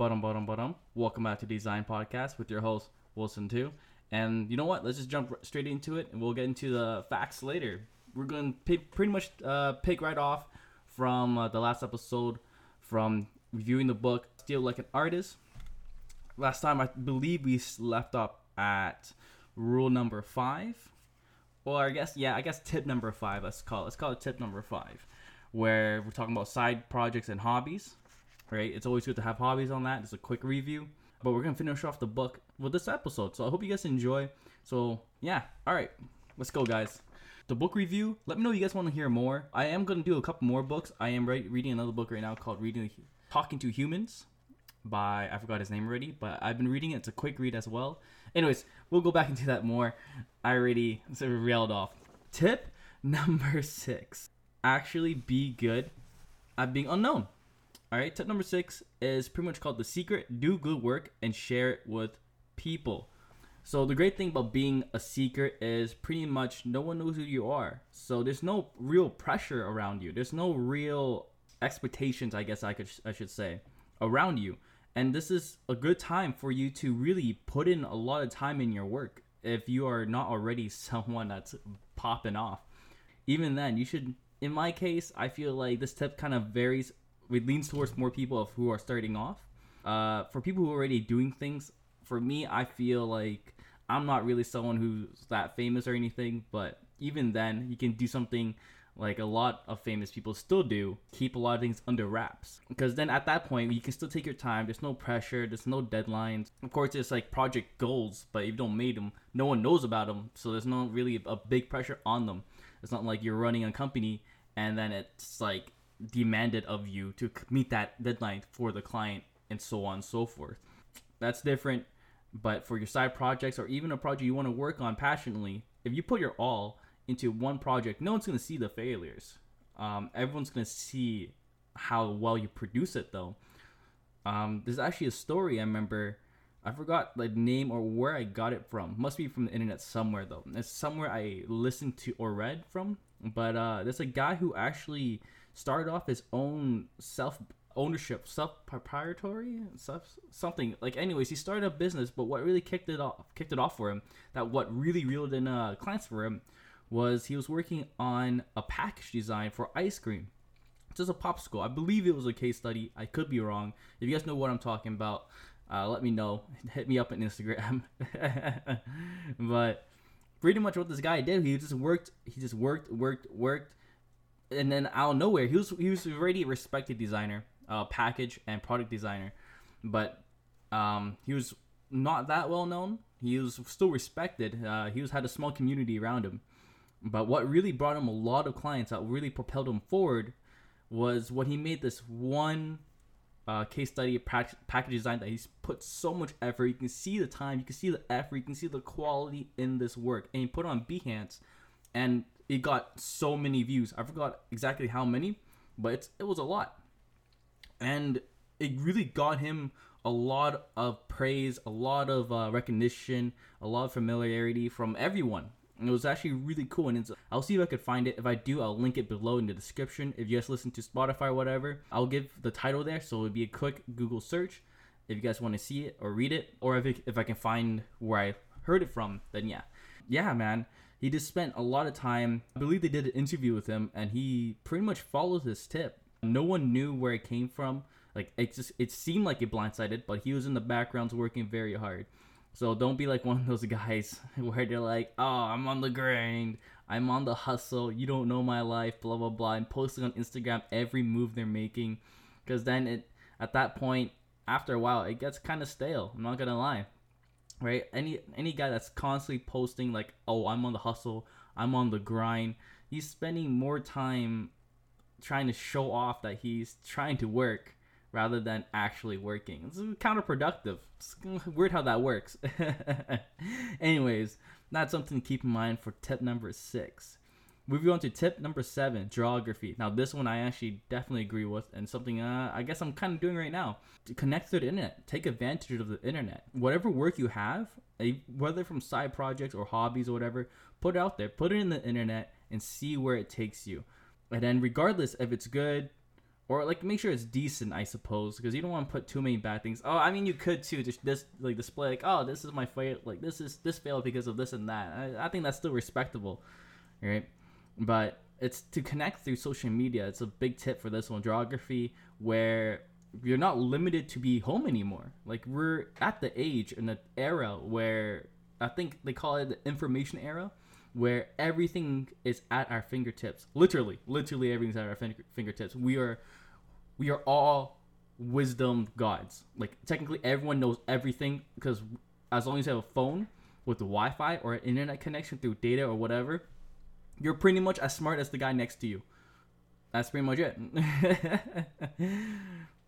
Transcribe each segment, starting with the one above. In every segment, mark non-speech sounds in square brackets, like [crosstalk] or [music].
bottom, bottom, bottom. Welcome back to Design Podcast with your host Wilson too. And you know what? Let's just jump straight into it, and we'll get into the facts later. We're going to pretty much uh, pick right off from uh, the last episode from reviewing the book Steal Like an Artist. Last time, I believe we left up at rule number five. Well, I guess yeah, I guess tip number five. Let's call it. Let's call it tip number five, where we're talking about side projects and hobbies. Right? It's always good to have hobbies on that. Just a quick review. But we're gonna finish off the book with this episode. So I hope you guys enjoy. So yeah, all right, let's go, guys. The book review. Let me know if you guys want to hear more. I am gonna do a couple more books. I am re- reading another book right now called "Reading Talking to Humans" by I forgot his name already, but I've been reading it. It's a quick read as well. Anyways, we'll go back into that more. I already sort of railed off. Tip [laughs] number six: actually be good at being unknown. All right, tip number six is pretty much called the secret: do good work and share it with people. So the great thing about being a seeker is pretty much no one knows who you are. So there's no real pressure around you. There's no real expectations, I guess I could I should say, around you. And this is a good time for you to really put in a lot of time in your work if you are not already [laughs] someone that's popping off. Even then, you should in my case, I feel like this tip kind of varies. It leans towards more people of who are starting off. Uh, for people who are already doing things, for me, I feel like I'm not really someone who's that famous or anything, but even then, you can do something like a lot of famous people still do keep a lot of things under wraps. Because then at that point you can still take your time. There's no pressure. There's no deadlines. Of course it's like project goals but if you don't make them no one knows about them so there's no really a big pressure on them. It's not like you're running a company and then it's like demanded of you to meet that deadline for the client and so on and so forth that's different but for your side projects or even a project you want to work on passionately if you put your all into one project, no one's gonna see the failures. Um, everyone's gonna see how well you produce it, though. Um, there's actually a story I remember. I forgot the name or where I got it from. Must be from the internet somewhere though. It's somewhere I listened to or read from. But uh, there's a guy who actually started off his own self ownership, self proprietary, something like. Anyways, he started a business, but what really kicked it off, kicked it off for him, that what really reeled in uh, clients for him was he was working on a package design for ice cream. Just a popsicle. I believe it was a case study. I could be wrong. If you guys know what I'm talking about, uh, let me know. Hit me up on Instagram. [laughs] but pretty much what this guy did, he just worked. He just worked, worked, worked, and then out of nowhere, he was he was already a respected designer, uh, package and product designer, but um, he was not that well known. He was still respected. Uh, he was had a small community around him but what really brought him a lot of clients that really propelled him forward was when he made this one uh, case study package design that he's put so much effort. You can see the time, you can see the effort, you can see the quality in this work, and he put on Behance, and it got so many views. I forgot exactly how many, but it was a lot, and it really got him a lot of praise, a lot of uh, recognition, a lot of familiarity from everyone and it was actually really cool. And I'll see if I could find it. If I do, I'll link it below in the description. If you guys listen to Spotify or whatever, I'll give the title there. So it'd be a quick Google search if you guys want to see it or read it. Or if, it, if I can find where I heard it from, then yeah. Yeah, man. He just spent a lot of time. I believe they did an interview with him, and he pretty much followed his tip. No one knew where it came from. Like it just it seemed like it blindsided, but he was in the backgrounds working very hard. So don't be like one of those [laughs] guys where they're like, oh, I'm on the grind, I'm on the hustle, you don't know my life, blah blah blah, and posting on Instagram every move they're making, because then it at that point, after a while, it gets kind of stale. I'm not gonna lie, right? Any any guy that's constantly posting like, oh, I'm on the hustle, I'm on the grind, he's spending more time trying to show off that he's trying to work rather than actually working. It's counterproductive. It's weird how that works. [laughs] Anyways, that's something to keep in mind for tip number six. Moving on to tip number seven, geography. Now, this one I actually definitely agree with, and something uh, I guess I'm kind of doing right now. To connect to the internet, take advantage of the internet. Whatever work you have, whether from side projects or hobbies or whatever, put it out there, put it in the internet, and see where it takes you. And then, regardless if it's good, or like make sure it's decent, I suppose, because you don't want to put too many bad things. Oh, I mean, you could too, just this like display like, oh, this is my fail, like this is this failed because of this and that. I, I think that's still respectable, right? But it's to connect through social media. It's a big tip for this one, geography, where you're not limited to be home anymore. Like we're at the age in the era where I think they call it the information era, where everything is at our fingertips. Literally, literally everything's at our fingertips. We are we are all wisdom gods. Like technically everyone knows everything because as long as you have a phone with Wi-Fi or an internet connection through data or whatever, you're pretty much as smart as the guy next to you. That's pretty much it. [laughs]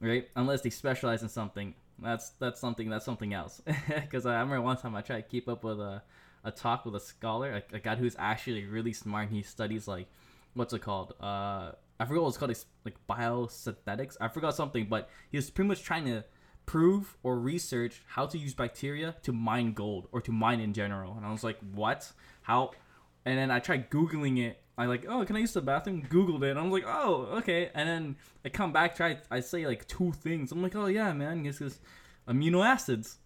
right? Unless they specialize in something. That's that's something that's something else. [laughs] Because I remember one time I tried to keep up with a, a talk with a scholar, a, a guy who's actually really smart. And he studies like, what's it called? Uh, I forgot what it's called, like biosynthetics. I forgot something, but he was pretty much trying to prove or research how to use bacteria to mine gold or to mine in general. And I was like, what? How? And then I tried googling it. I like, oh, can I use the bathroom? Googled it. And I'm like, oh, okay. And then I come back, try. I say like two things. I'm like, oh yeah, man, this is amino acids.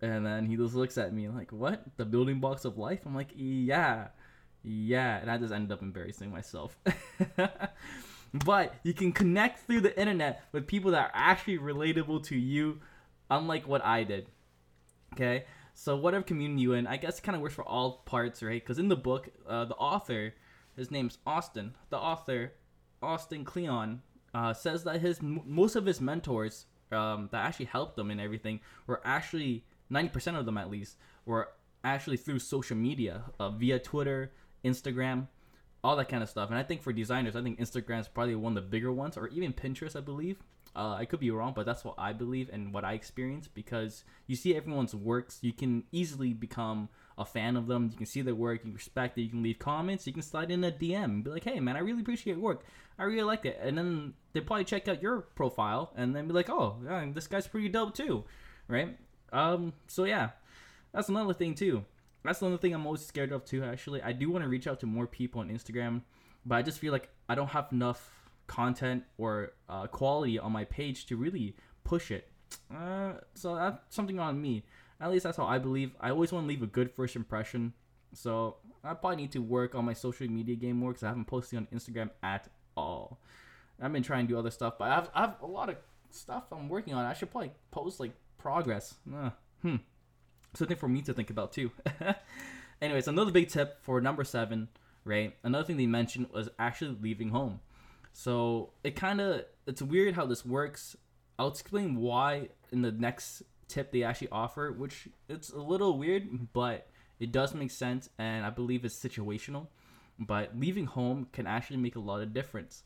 And then he just looks at me like, what? The building blocks of life? I'm like, yeah, yeah. And I just ended up embarrassing myself. [laughs] but you can connect through the internet with people that are actually relatable to you, unlike what I did. Okay, so whatever community you in, I guess it kind of works for all parts, right? Because in the book, uh, the author, his name's Austin. The author, Austin Kleon, uh, says that his most of his mentors um, that actually helped them and everything were actually ninety percent of them at least were actually through social media, uh, via Twitter, Instagram, all that kind of stuff. And I think for designers, I think Instagram is probably one of the bigger ones, or even Pinterest, I believe. Uh, I could be wrong, but that's what I believe and what I experience because you see everyone's works. You can easily become a fan of them. You can see their work, you can respect it. You can leave comments. You can slide in a DM and be like, "Hey, man, I really appreciate your work. I really like it." And then they probably check out your profile and then be like, "Oh, yeah, this guy's pretty dope too," right? Um, so yeah, that's another thing too that's another thing I'm always scared of too. Actually, I do want to reach out to more people on Instagram, but I just feel like I don't have enough content or uh, quality on my page to really push it. Uh, so that's something on me. At least that's how I believe. I always want to leave a good first impression. So I probably need to work on my social media game more because I haven't posted on Instagram at all. I've been trying to do other stuff, but I have, I have a lot of stuff I'm working on. I should probably post like progress. Uh, hmm something for me to think about too. [laughs] Anyways, another big tip for number seven, right? Another thing they mentioned was actually leaving home. So it kind of it's weird how this works. I'll explain why in the next tip they actually offer, which it's a little weird, but it does make sense, and I believe it's situational. But leaving home can actually make a lot of difference.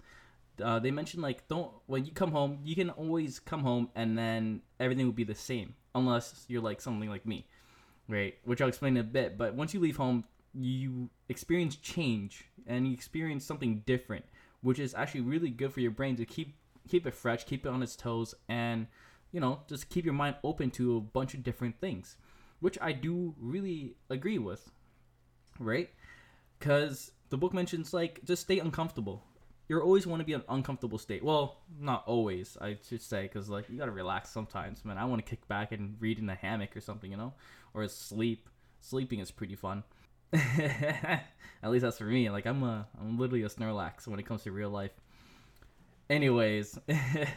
Uh, they mentioned like don't when you come home, you can always come home and then everything will be the same unless you're like something like me right? Which I'll explain in a bit. But once you leave home, you experience change and you experience something different, which is actually really good for your brain to keep keep it fresh, keep it on its toes, and you know just keep your mind open to a bunch of different things, which I do really agree with, right? Because the book mentions like just stay uncomfortable. You always want to be in an uncomfortable state. Well, not always, I should say, because like you gotta relax sometimes, man. I want to kick back and read in a hammock or something, you know or sleep. Sleeping is pretty fun. [laughs] At least that's for me. Like I'm a I'm literally a Snorlax when it comes to real life. Anyways,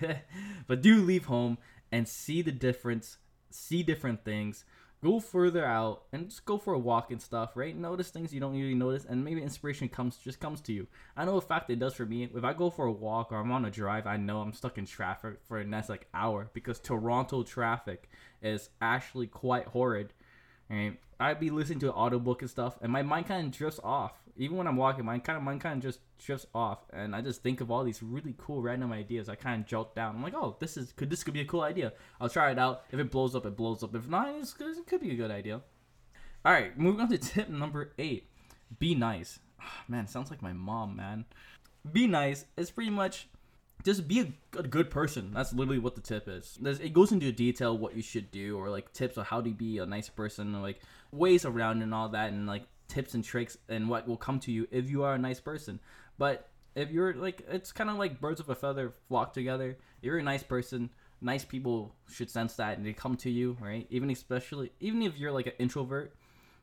[laughs] but do leave home and see the difference, see different things, go further out and just go for a walk and stuff, right? Notice things you don't usually notice, and maybe inspiration comes just comes to you. I know a fact it does for me. If I go for a walk or I'm on a drive, I know I'm stuck in traffic for the next like hour because Toronto traffic is actually quite horrid I'd be listening to an audiobook and stuff, and my mind kind of drifts off. Even when I'm walking, my kind of mind kind of just drifts off, and I just think of all these really cool random ideas. I kind of jolt down. I'm like, oh, this is could this could be a cool idea. I'll try it out. If it blows up, it blows up. If not, it could be a good idea. All right, moving on to [laughs] tip number eight: be nice. Oh, man, sounds like my mom, man. Be nice is pretty much just be a, good person. That's literally what the tip is. There's, it goes into detail what you should do, or like tips on how to be a nice person, or like ways around and all that, and like tips and tricks and what will come to you if you are a nice person. But if you're like, it's kind of like birds of a feather flock together. You're a nice person. Nice people should sense that and they come to you, right? Even especially, even if you're like an introvert,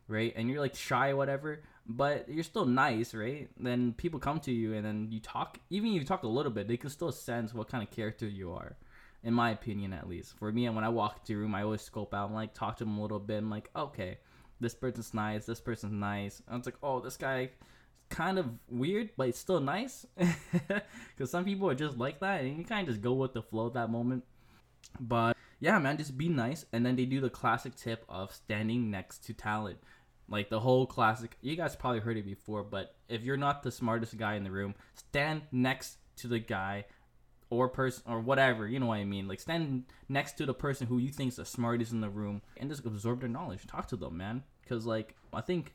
right? And you're like shy whatever, but you're still nice, right? Then people come to you and then you talk, even if you talk a little bit, they can still sense what kind of character you are. In my opinion, at least. For me, when I walk into a room, I always scope out and like talk to them a little bit. I'm like, okay, this person's nice, this person's nice. And it's like, oh, this guy kind of weird, but it's still nice. [laughs] Because some people are just like that, and you kind of just go with the flow at that moment. But yeah, man, just be nice. And then they do the classic tip of standing next to talent. Like the whole classic, you guys probably heard it before, but if you're not the smartest guy in the room, stand next to the guy or person or whatever, you know what I mean? Like stand next to the person who you think is the smartest in the room and just absorb their knowledge. Talk to them, man. Cause like I think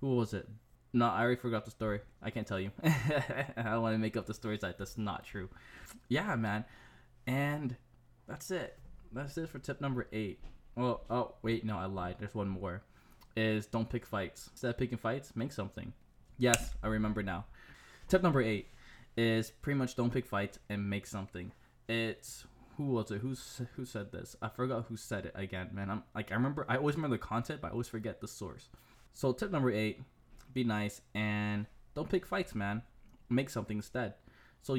who was it? No, I already forgot the story. I can't tell you. [laughs] I don't want to make up the stories that that's not true. Yeah, man. And that's it. That's it for tip number eight. Well, oh wait, no, I lied. There's one more is don't pick fights. Instead of picking fights, make something. Yes, I remember now. Tip number eight is pretty much don't pick fights and make something. It's who was it? Who's who said this? I forgot who said it again, man. I'm like I remember I always remember the content, but I always forget the source. So tip number eight, be nice and don't pick fights, man. Make something instead. So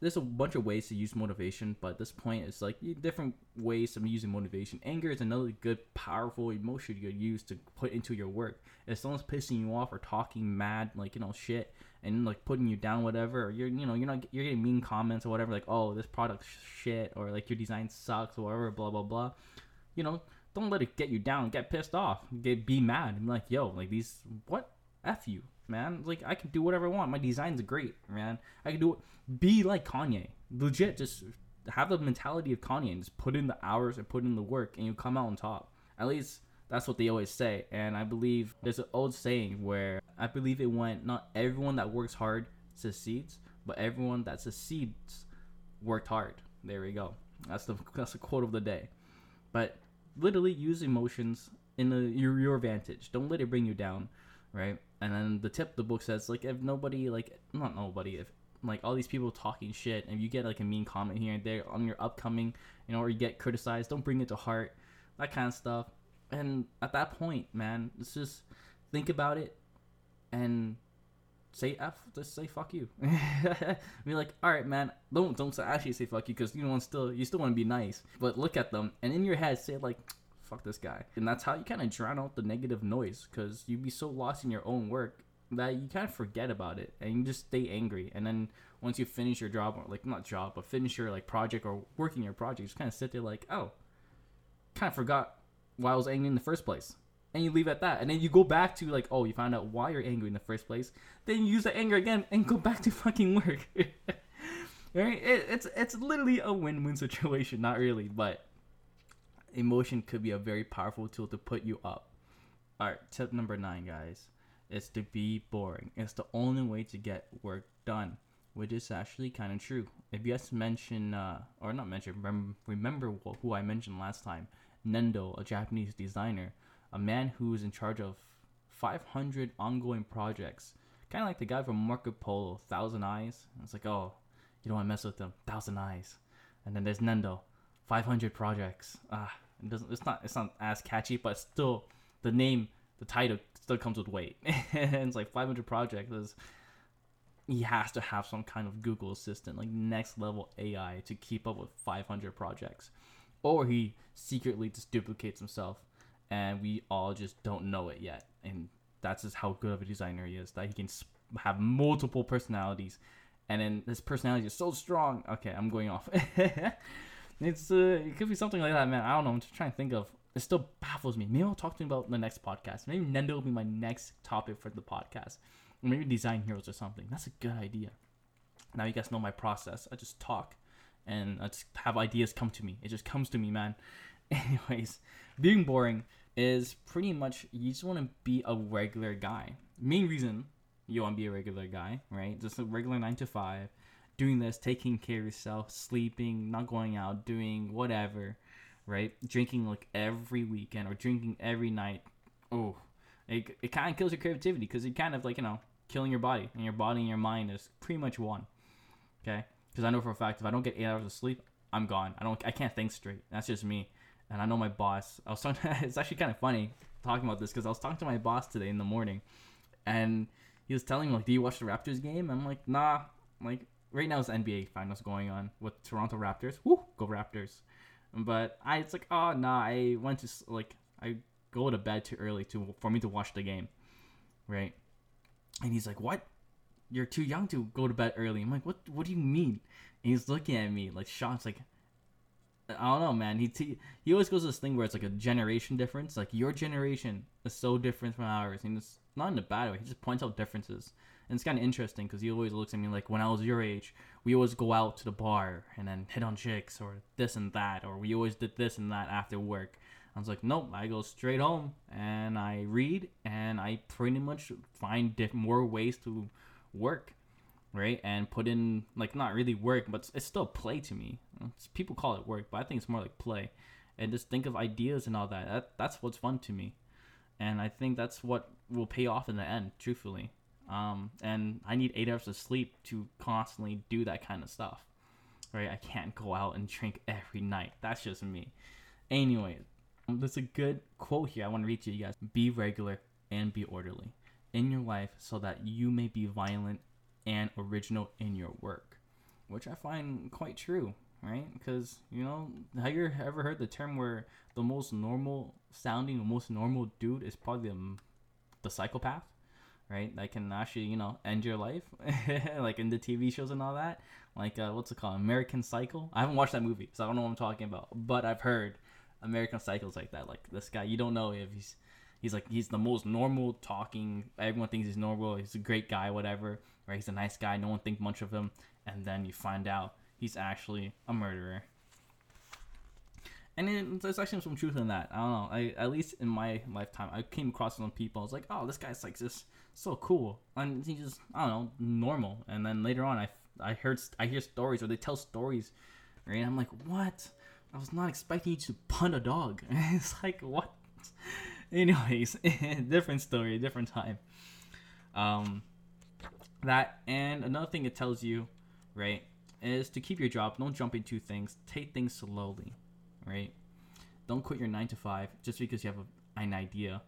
there's a bunch of ways to use motivation, but at this point, it's like different ways of using motivation. Anger is another good, powerful emotion you could use to put into your work. If someone's pissing you off or talking mad, like you know, shit, and like putting you down, whatever, or you're you know you're not you're getting mean comments or whatever, like oh this product shit or like your design sucks or whatever, blah blah blah. You know, don't let it get you down. Get pissed off. Get be mad. I'm like yo, like these what f you man. Like I can do whatever I want. My design's great, man. I can do it. Be like Kanye. Legit, just have the mentality of Kanye and just put in the hours and put in the work, and you come out on top. At least that's what they always say. And I believe there's an old saying where I believe it went not everyone that works hard succeeds, but everyone that succeeds worked hard. There we go. That's the that's the quote of the day. But literally use emotions in your your advantage. Don't let it bring you down, right? And then the tip the book says like if nobody like not nobody if like all these people talking shit and you get like a mean comment here and there on your upcoming you know or you get criticized don't bring it to heart that kind of stuff. And at that point man let's just think about it and say f just say fuck you. [laughs] Be like all right man don't don't actually say fuck you because you don't want still you still want to be nice but look at them and in your head say like fuck this guy. And that's how you kind of drown out the negative noise because you'd be so lost in your own work that you kind of forget about it and you just stay angry. And then once you finish your job, or like not job, but finish your like project or working your project, you just kind of sit there like, oh, kind of forgot why I was angry in the first place. And you leave at that. And then you go back to like, oh, you found out why you're angry in the first place. Then you use the anger again and go back to fucking work. [laughs] right? It, it's it's literally a win-win situation. Not really, but emotion could be a very powerful tool to put you up. All right, tip number nine, guys, is to be boring. It's the only way to get work done, which is actually kind of true. If you guys mention, uh, or not mention, remember, remember who I mentioned last time, Nendo, a Japanese designer, a man who is in charge of 500 ongoing projects, kind of like the guy from Marco Polo, Thousand Eyes. It's like, oh, you don't want to mess with them, Thousand Eyes. And then there's Nendo, 500 projects. Ah, it doesn't. It's not. It's not as catchy, but still, the name, the title still comes with weight. [laughs] and it's like 500 projects. Is, he has to have some kind of Google Assistant, like next level AI, to keep up with 500 projects, or he secretly just duplicates himself, and we all just don't know it yet. And that's just how good of a designer he is that he can have multiple personalities, and then his personality is so strong. Okay, I'm going off. [laughs] It's uh, it could be something like that, man. I don't know. I'm just trying to think of. It still baffles me. Maybe I'll talk to him about the next podcast. Maybe Nendo will be my next topic for the podcast. Or maybe design heroes or something. That's a good idea. Now you guys know my process. I just talk, and I just have ideas come to me. It just comes to me, man. [laughs] Anyways, being boring is pretty much you just want to be a regular guy. Main reason you want to be a regular guy, right? Just a regular nine to five doing this, taking care of yourself, sleeping, not going out, doing whatever, right? Drinking like every weekend or drinking every night. Oh, it, it kind of kills your creativity because you kind of like, you know, killing your body, and your body and your mind is pretty much one. Okay, because I know for a fact if I don't get eight hours of sleep, I'm gone. I don't. I can't think straight. That's just me. And I know my boss. I was [laughs] talking. it's actually kind of funny talking about this because I was talking to my boss today in the morning, and he was telling me like, "Do you watch the Raptors game?" I'm like, "Nah." I'm like right now, is NBA finals going on with Toronto Raptors. Woo, go Raptors! But I, it's like, oh nah. I went to like I go to bed too early to for me to watch the game, right? And he's like, "What? You're too young to go to bed early." I'm like, "What? What do you mean?" And he's looking at me like shocked, like, I don't know, man. He t- he always goes this thing where it's like a generation difference. Like your generation is so different from ours, and it's not in a bad way. He just points out differences, and it's kind of interesting because he always looks at me like when I was your age, we always go out to the bar and then hit on chicks or this and that, or we always did this and that after work. I was like, nope. I go straight home and I read, and I pretty much find diff- more ways to work right? And put in like not really work, but it's still play to me. It's, people call it work, but I think it's more like play. And just think of ideas and all that. that. That's what's fun to me, and I think that's what will pay off in the end, truthfully. Um, and I need eight hours of sleep to constantly do that kind of stuff, right? I can't go out and drink every night. That's just me. Anyway, there's a good quote here I want to read to you guys. Be regular and be orderly in your life so that you may be violent and original in your work, which I find quite true, right? Because you know, have you ever heard the term where the most normal sounding, the most normal dude is probably the, the psychopath, right? That can actually you know end your life, [laughs] like in the TV shows and all that. Like uh, what's it called, American Psycho? I haven't watched that movie, so I don't know what I'm talking about, but I've heard American Psycho's like that. Like this guy, you don't know if he's he's like he's the most normal talking. Everyone thinks he's normal. He's a great guy, whatever. Right? He's a nice guy. No one thinks much of him, and then you find out he's actually a murderer. And it, there's actually some truth in that. I don't know. I at least in my lifetime, I came across some people. I was like, oh, this guy's like just so cool, and he's just I don't know normal. And then later on, I I heard I hear stories or they tell stories, right? I'm like, what? I was not expecting you to punt a dog. [laughs] it's like what? [laughs] Anyways, [laughs] different story, different time. Um, that and another thing it tells you, right, is to keep your job. Don't jump into things. Take things slowly, right? Don't quit your nine to five just because you have a, an idea,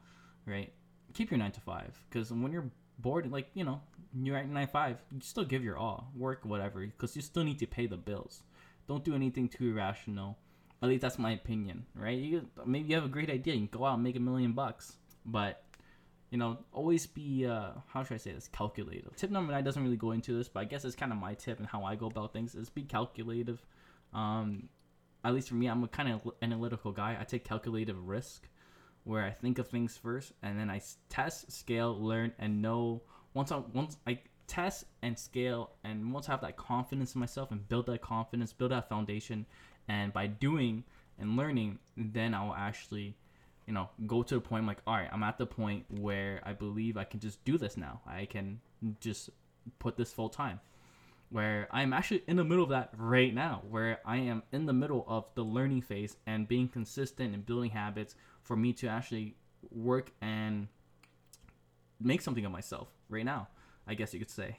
right? Keep your nine to five because when you're bored, like you know, you're at nine to five, you still give your all, work whatever, because you still need to pay the bills. Don't do anything too irrational at least that's my opinion, right? You maybe you have a great idea, you go out and make a million bucks, but you know, always be uh, how should I say this? Calculative. Tip number nine doesn't really go into this, but I guess it's kind of my tip and how I go about things is be calculative. Um, at least for me, I'm a kind of analytical guy. I take calculative risk, where I think of things first and then I test, scale, learn, and know. Once I once I test and scale, and once I have that confidence in myself and build that confidence, build that foundation, and by doing and learning then i'll actually you know go to the point like all right i'm at the point where i believe i can just do this now i can just put this full time where i'm actually in the middle of that right now where i am in the middle of the learning phase and being consistent and building habits for me to actually work and make something of myself right now i guess you could say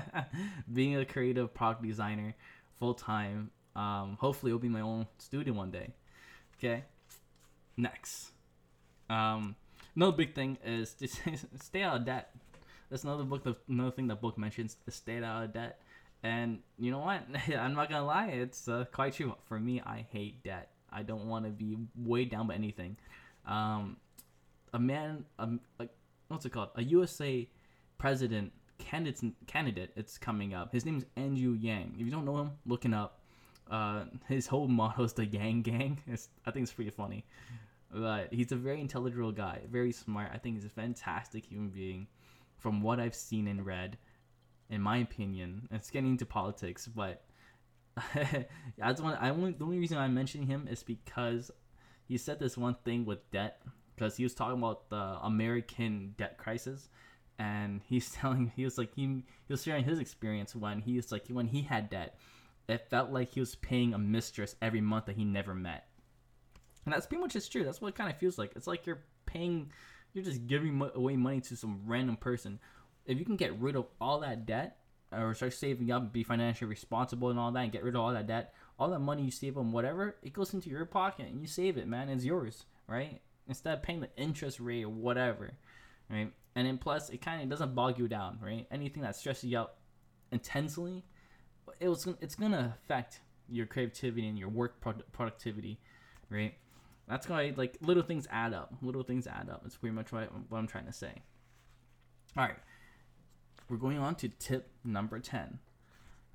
[laughs] being a creative product designer full time um, hopefully, it'll be my own studio one day. Okay. Next. Um, another big thing is to [laughs] stay out of debt. That's another book. That, another thing that book mentions is stay out of debt. And you know what? [laughs] I'm not gonna lie. It's uh, quite true. For me, I hate debt. I don't want to be weighed down by anything. Um, a man, a, what's it called? A USA president candidate. Candidate. It's coming up. His name is Andrew Yang. If you don't know him, look him up. Uh, his whole motto is the Yang Gang. [laughs] It's, I think it's pretty funny. But he's a very intelligent guy, very smart. I think he's a fantastic human being from what I've seen and read, in my opinion. It's getting into politics, but [laughs] Just want, I only, the only reason I'm mentioning him is because he said this one thing with debt, because he was talking about the American debt crisis and he's [laughs] telling he was like he, he was sharing his experience when he was like when he had debt it felt like he was paying a mistress every month that he never met. And that's pretty much it's true. That's what it kind of feels like. It's like you're paying, you're just giving away money to some random person. if you can get rid of all that debt or start saving up and be financially responsible and all that and get rid of all that debt, all that money you save on whatever, it goes into your pocket and you save it, man. It's yours, right? Instead of paying the interest rate or whatever, right? And then plus, it kind of doesn't bog you down, right? Anything that stresses you out intensely, it was it's gonna affect your creativity and your work pro- productivity, right? That's why like little things add up. Little things add up. That's pretty much what, what I'm trying to say. All right, we're going on to tip number ten.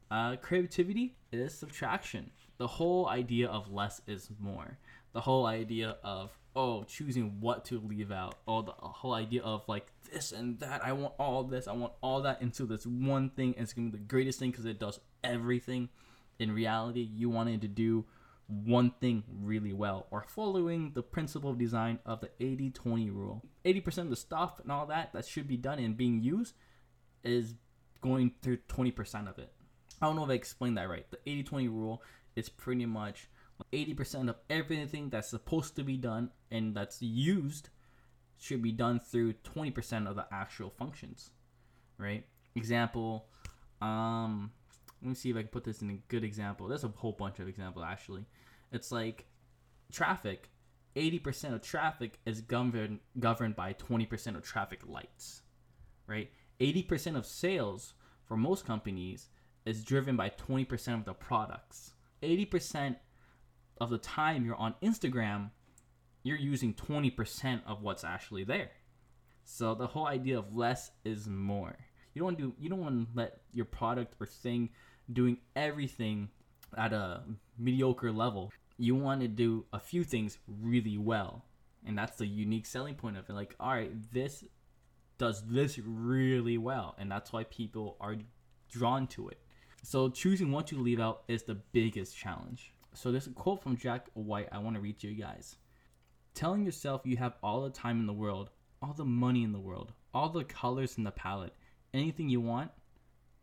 Uh, creativity is subtraction. The whole idea of less is more. The whole idea of oh choosing what to leave out. Oh, the whole idea of like this and that. I want all this. I want all that into this one thing. It's gonna be the greatest thing because it does everything. In reality, you wanted to do one thing really well or following the principle of design of the 80-20 rule 80% of the stuff and all that that should be done and being used is going through 20% of it. I don't know if i explained that right. The 80-20 rule is pretty much 80% of everything that's supposed to be done and that's used should be done through 20% of the actual functions right? Example um let me see if i can put this in a good example. There's a whole bunch of examples actually. It's like traffic. 80% of traffic is governed governed by 20% of traffic lights right 80% of sales for most companies is driven by 20% of the products 80% of the time you're on instagram you're using 20% of what's actually there so the whole idea of less is more you don't want to do you don't want to let your product or thing doing everything at a mediocre level. You want to do a few things really well. And that's the unique selling point of it. Like, all right, this does this really well. And that's why people are drawn to it. So choosing what to leave out is the biggest challenge. So there's a quote from Jack White I want to read to you guys. Telling yourself you have all the time in the world, all the money in the world, all the colors in the palette, anything you want,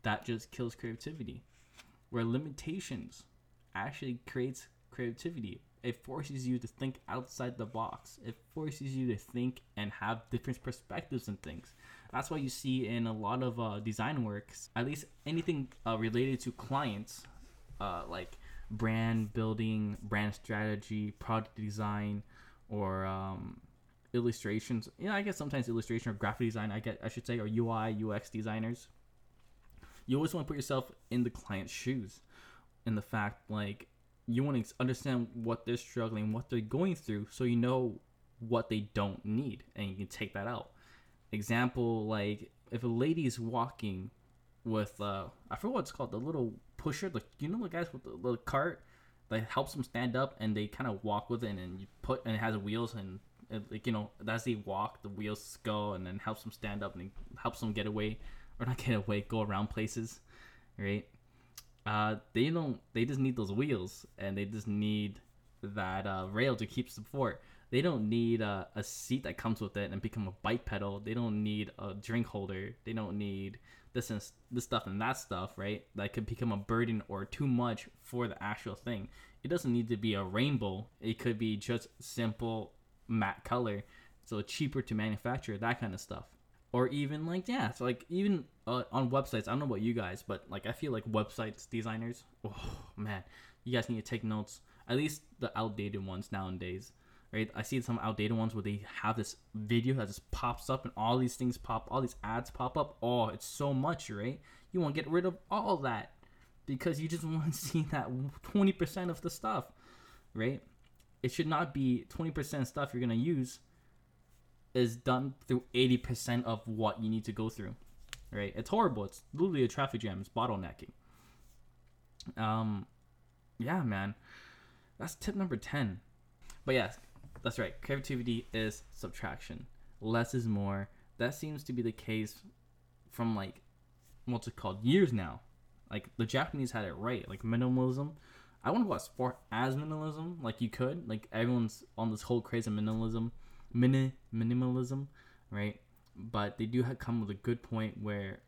that just kills creativity. Where limitations actually creates creativity. It forces you to think outside the box. It forces you to think and have different perspectives and things. That's why you see in a lot of uh, design works, at least anything uh, related to clients, uh, like brand building, brand strategy, product design, or um, illustrations. Yeah, I guess sometimes illustration or graphic design. I get I should say, or UI UX designers. You always want to put yourself in the client's shoes in the fact like you want to understand what they're struggling, what they're going through, so you know what they don't need, and you can take that out. Example like if a lady is walking with uh I forget what it's called, the little pusher, like you know the guys with the little cart that helps them stand up, and they kind of walk with it, and you put and it has wheels and. like you know, as they walk, the wheels go and then helps them stand up and helps them get away, or not get away, go around places, right? Uh, they don't. They just need those wheels, and they just need that uh, rail to keep support. They don't need uh, a seat that comes with it and become a bike pedal. They don't need a drink holder. They don't need this and this stuff and that stuff, right? That could become a burden or too much for the actual thing. It doesn't need to be a rainbow. It could be just simple matte color, so cheaper to manufacture. That kind of stuff or even like yeah so like even uh, on websites i don't know about you guys but like i feel like websites designers oh man you guys need to take notes. At least the outdated ones nowadays right? I see some outdated ones where they have this video that just pops up and all these things pop all these ads pop up. Oh it's so much right? You want to get rid of all that because you just [laughs] want to see that 20% of the stuff right? It should not be 20% stuff you're going to use is done through 80% of what you need to go through. Right? It's horrible. It's literally a traffic jam. It's bottlenecking. Um, yeah, man. That's tip number 10. But yes, that's right. Creativity is subtraction. Less is more. That seems to be the case from like, what's it called? Years now. Like, the Japanese had it right. Like, minimalism. I want to go as far as minimalism. Like, you could. Like, everyone's on this whole craze of minimalism mini minimalism, right? But they do have come with a good point where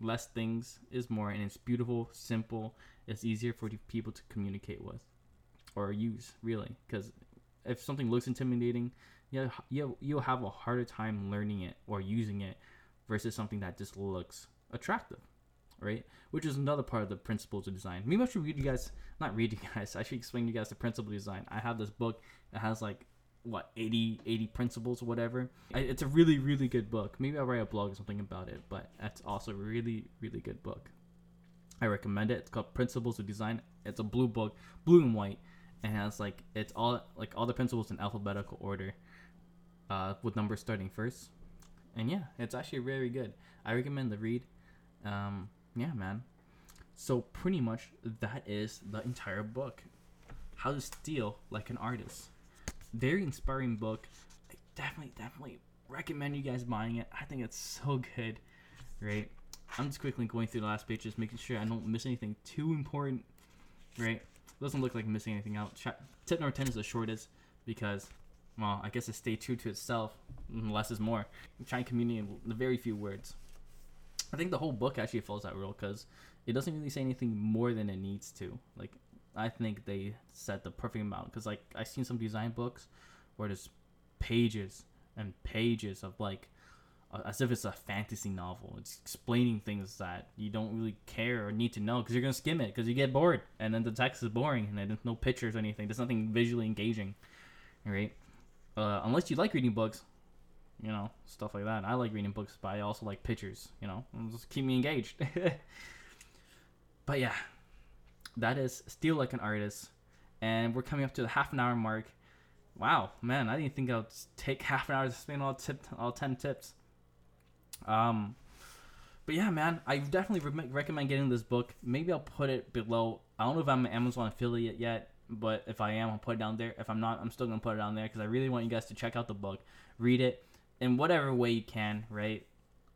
less things is more, and it's beautiful, simple. It's easier for people to communicate with or use, really, because if something looks intimidating, yeah, you you'll have a harder time learning it or using it versus something that just looks attractive, right? Which is another part of the principles of design. Maybe I should read you guys, not read you [laughs] guys, I should explain you guys the principle of design. I have this book that has like what 80 80 principles or whatever. It's a really really good book. Maybe i'll write a blog or something about it but that's also a really really good book. I recommend it. It's called principles of design. It's a blue book blue and white and has like it's all like all the principles in alphabetical order uh, with numbers starting first. And yeah it's actually very good. I recommend the read. Um, yeah man. So pretty much that is the entire book. How to steal like an artist very inspiring book. I definitely, definitely recommend you guys buying it. I think it's so good, right? I'm just quickly going through the last pages, making sure I don't miss anything too important, right? Doesn't look like I'm missing anything out. Tip number 10 is the shortest because, well, I guess it stay true to itself. Less is more. Try and communicate in the very few words. I think the whole book actually follows that rule because it doesn't really say anything more than it needs to. Like I think they set the perfect amount because like I've seen some design books where there's pages and pages of like as if it's a fantasy novel. It's explaining things that you don't really care or need to know because you're gonna skim it because you get bored and then the text is boring and there's no pictures or anything. There's nothing visually engaging, right? Uh, unless you like reading books, you know, stuff like that. I like reading books, but I also like pictures. You know, just keep me engaged. [laughs] but yeah, that is Steal Like an Artist. And we're coming up to the half an hour mark. Wow, man, I didn't think I'd take [laughs] half an hour to explain all tip, all ten tips. Um, but yeah, man, I definitely re- recommend getting this book. Maybe I'll put it below. I don't know if I'm an Amazon affiliate yet, but if I am, I'll put it down there. If I'm not, I'm still gonna put it down there because I really want you guys to check out the book, read it in whatever way you can, right?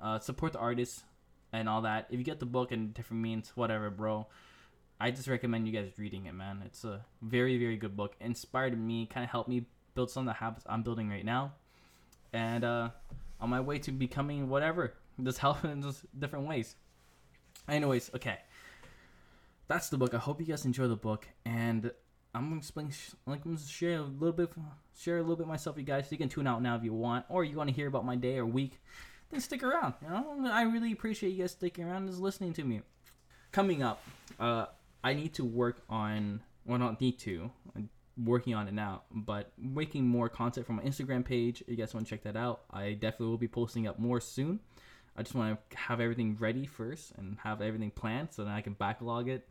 Uh, support the artist and all that. If you get the book in different means, whatever, bro. I just recommend you guys reading it, man. It's a very, very good book. Inspired me, kind of helped me build some of the habits I'm building right now. And uh, on my way to becoming whatever, [laughs] just help in just different ways. Anyways, okay. That's the book. I hope you guys enjoy the book. And I'm gonna explain, like, I'm gonna share a little bit, share a little bit myself, you guys. So you can tune out now if you want, or you want to hear about my day or week. Then stick around. You know, I really appreciate you guys sticking around and just listening to me. Coming up, uh, I need to work on well not need to I'm working on it now but making more content from my Instagram page. If you guys want to check that out I definitely will be posting up more soon. I just want to have everything ready first and have everything planned so that I can backlog it.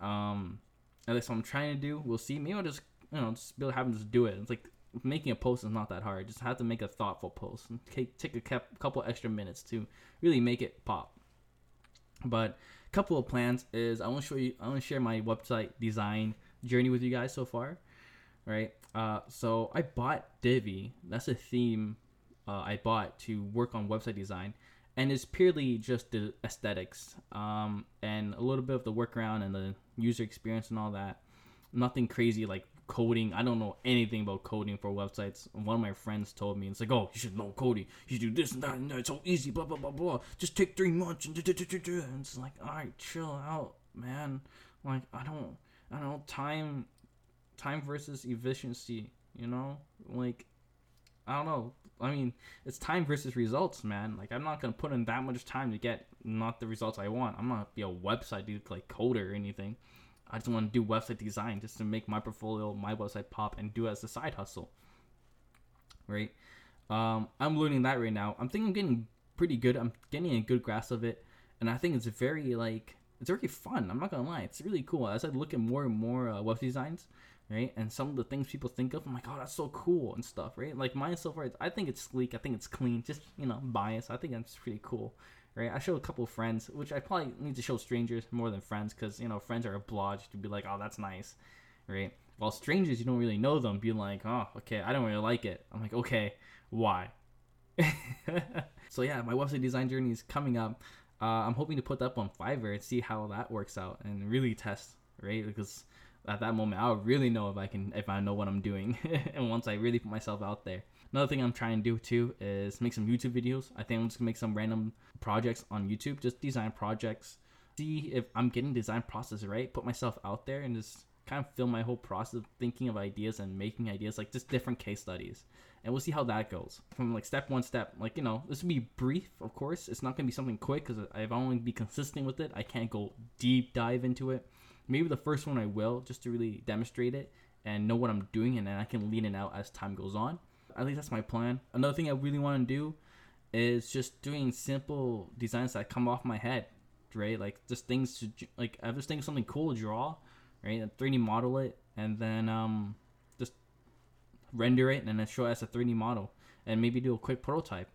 Um at least what I'm trying to do we'll see. Maybe I'll just you know just be able to just do it. It's like making a post is not that hard. Just have to make a thoughtful post and take, take a couple extra minutes to really make it pop. But couple of plans is I want to show you I want to share my website design journey with you guys so far, right? Uh, so I bought Divi. That's a theme uh, I bought to work on website design, and it's purely just the aesthetics um, and a little bit of the workaround and the user experience and all that. Nothing crazy like coding. I don't know anything about coding for websites. One of my friends told me, it's like, oh, you should know coding. You do this and that and that. It's so easy, blah, blah, blah, blah. Just take three months. And, and it's like, all right, chill out, man. Like, I don't, I don't know, time, time versus efficiency, you know? Like, I don't know. I mean, it's time versus results, man. Like, I'm not gonna put in that much time to get not the results I want. I'm not be a website dude like coder or anything. I just want to do website design just to make my portfolio, my website pop and do it as a side hustle. Right? Um, I'm learning that right now. I'm thinking I'm getting pretty good. I'm getting a good grasp of it, and I think it's very like it's very fun. I'm not gonna lie, it's really cool. As I look at more and more uh, web designs, right, and some of the things people think of, I'm like, oh, that's so cool and stuff, right? Like mine so far, I think it's sleek. I think it's clean. Just you know, bias. I think that's pretty cool right? I show a couple friends, which I probably need to show strangers more than friends, because you know friends are obliged to be like, "Oh, that's nice," right? While strangers, you don't really know them, be like, "Oh, okay, I don't really like it." I'm like, "Okay, why?" [laughs] so yeah, my website design journey is coming up. Uh, I'm hoping to put that up on Fiverr and see how that works out and really test, right? Because at that moment, I'll really know if I can, if I know what I'm doing, [laughs] and once I really put myself out there. Another thing I'm trying to do too is make some YouTube videos. I think I'm just gonna make some random projects on YouTube, just design projects. See if I'm getting design process right. Put myself out there and just kind of film my whole process of thinking of ideas and making ideas, like just different case studies. And we'll see how that goes from like step one step. Like, you know, this will be brief, of course. It's not to be something quick because I've only be consistent with it. I can't go deep dive into it. Maybe the first one I will just to really demonstrate it and know what I'm doing, and then I can lean it out as time goes on. At least that's my plan. Another thing I really want to do is just doing simple designs that come off my head, right? Like just things to like I just think something cool to draw, right? And 3D model it, and then um just render it and then show it as a 3D model, and maybe do a quick prototype.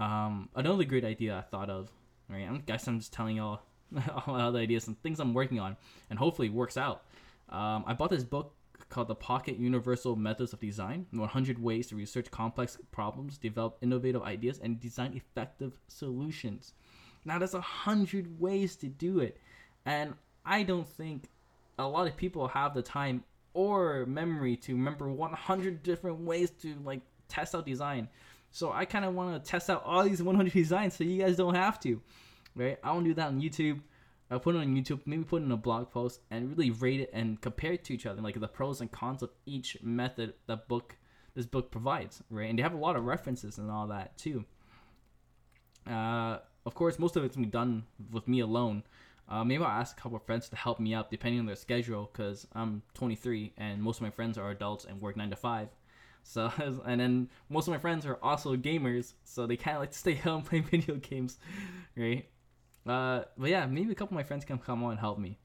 Um, another great idea I thought of, right? I guess I'm just telling y'all [laughs] all the ideas and things I'm working on, and hopefully it works out. Um, I bought this book called The Pocket Universal Methods of Design 100 Ways to Research Complex Problems, Develop Innovative Ideas, and Design Effective Solutions. Now, there's a hundred ways to do it, and I don't think a lot of people have the time or memory to remember 100 different ways to like test out design. So I kind of want to test out all these 100 [laughs] designs so you guys don't have to, right? I want to do that on YouTube. I'll put it on YouTube, maybe put it in a blog post, and really rate it and compare it to each other, like the pros and cons of each method that book this book provides, right? And they have a lot of references and all that too. Uh, of course, most of it's gonna be done with me alone. Uh, maybe I'll ask a couple of friends to help me out depending on their schedule, because I'm 23 and most of my friends are adults and work nine to five. [laughs] So and then most of my friends are also gamers, so they kind of like to stay home [laughs] play video games, right? Uh, but yeah, maybe a couple of my friends can come on and help me.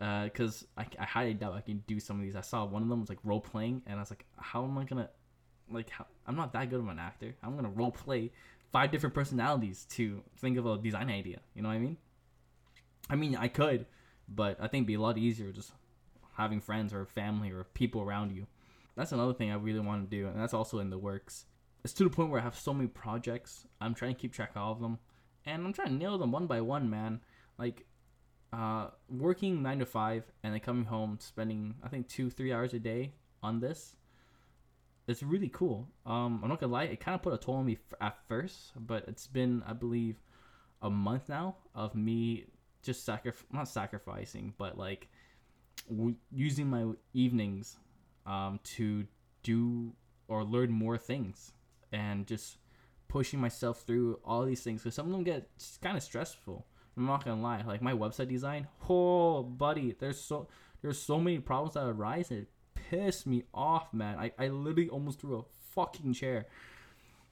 Uh, cause I, I highly doubt I can do some of these. I saw one of them was like role playing, and I was like, how am I gonna, like, how, I'm not that good of an actor. I'm gonna role play five different personalities to think of a design idea. You know what I mean? I mean, I could, but I think it'd be a lot easier just having friends or family or people around you. That's another thing I really want to do, and that's also in the works. It's to the point where I have so many projects. I'm trying to keep track of all of them and I'm trying to nail them one by one, man. Like, uh, working nine to five and then coming home, spending I think two, three hours a day on this. It's really cool. Um, I'm not gonna lie, it kind of put a toll on me f- at first, but it's been, I believe, a month now of me just sacrif- not sacrificing, but like w- using my evenings um, to do or learn more things and just pushing myself through all these things because some of them get kind of stressful. I'm not gonna lie. Like my website design, oh buddy, there's so there's so many problems that arise and it pissed me off, man. I, I literally almost threw a fucking chair.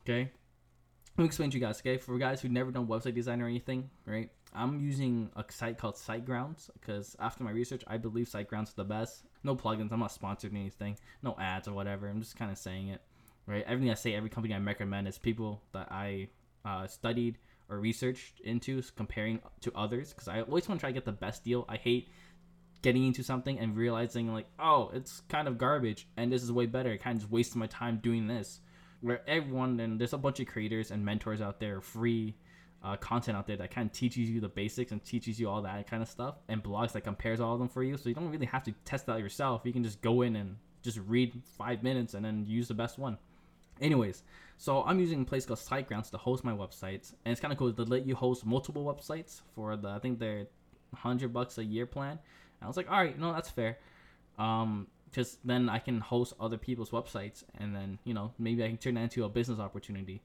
Okay. Let me explain to you guys, okay? For guys who've never done website design or anything, right? I'm using a site called SiteGrounds because after my research, I believe SiteGrounds is the best. No plugins. I'm not sponsored anything. No ads or whatever. I'm just kind of saying it right? Everything I say, every company I recommend is people that I uh, studied or researched into, comparing to others, because I always want to try to get the best deal. I hate getting into something and realizing like, oh, it's kind of garbage, and this is way better. I Kind of just wasting my time doing this. Where everyone and there's a bunch of creators and mentors out there, free uh, content out there that kind of teaches you the basics and teaches you all that kind of stuff, and blogs that compares all of them for you. So you don't really have to test out yourself. You can just go in and just read five minutes and then use the best one. Anyways, so I'm using a place called SiteGrounds to host my websites, and it's kind of cool. to let you host multiple websites for the I think they're hundred bucks a year plan. And I was like, all right, no, that's fair. Um, just then I can host other people's websites, and then you know maybe I can turn that into a business opportunity.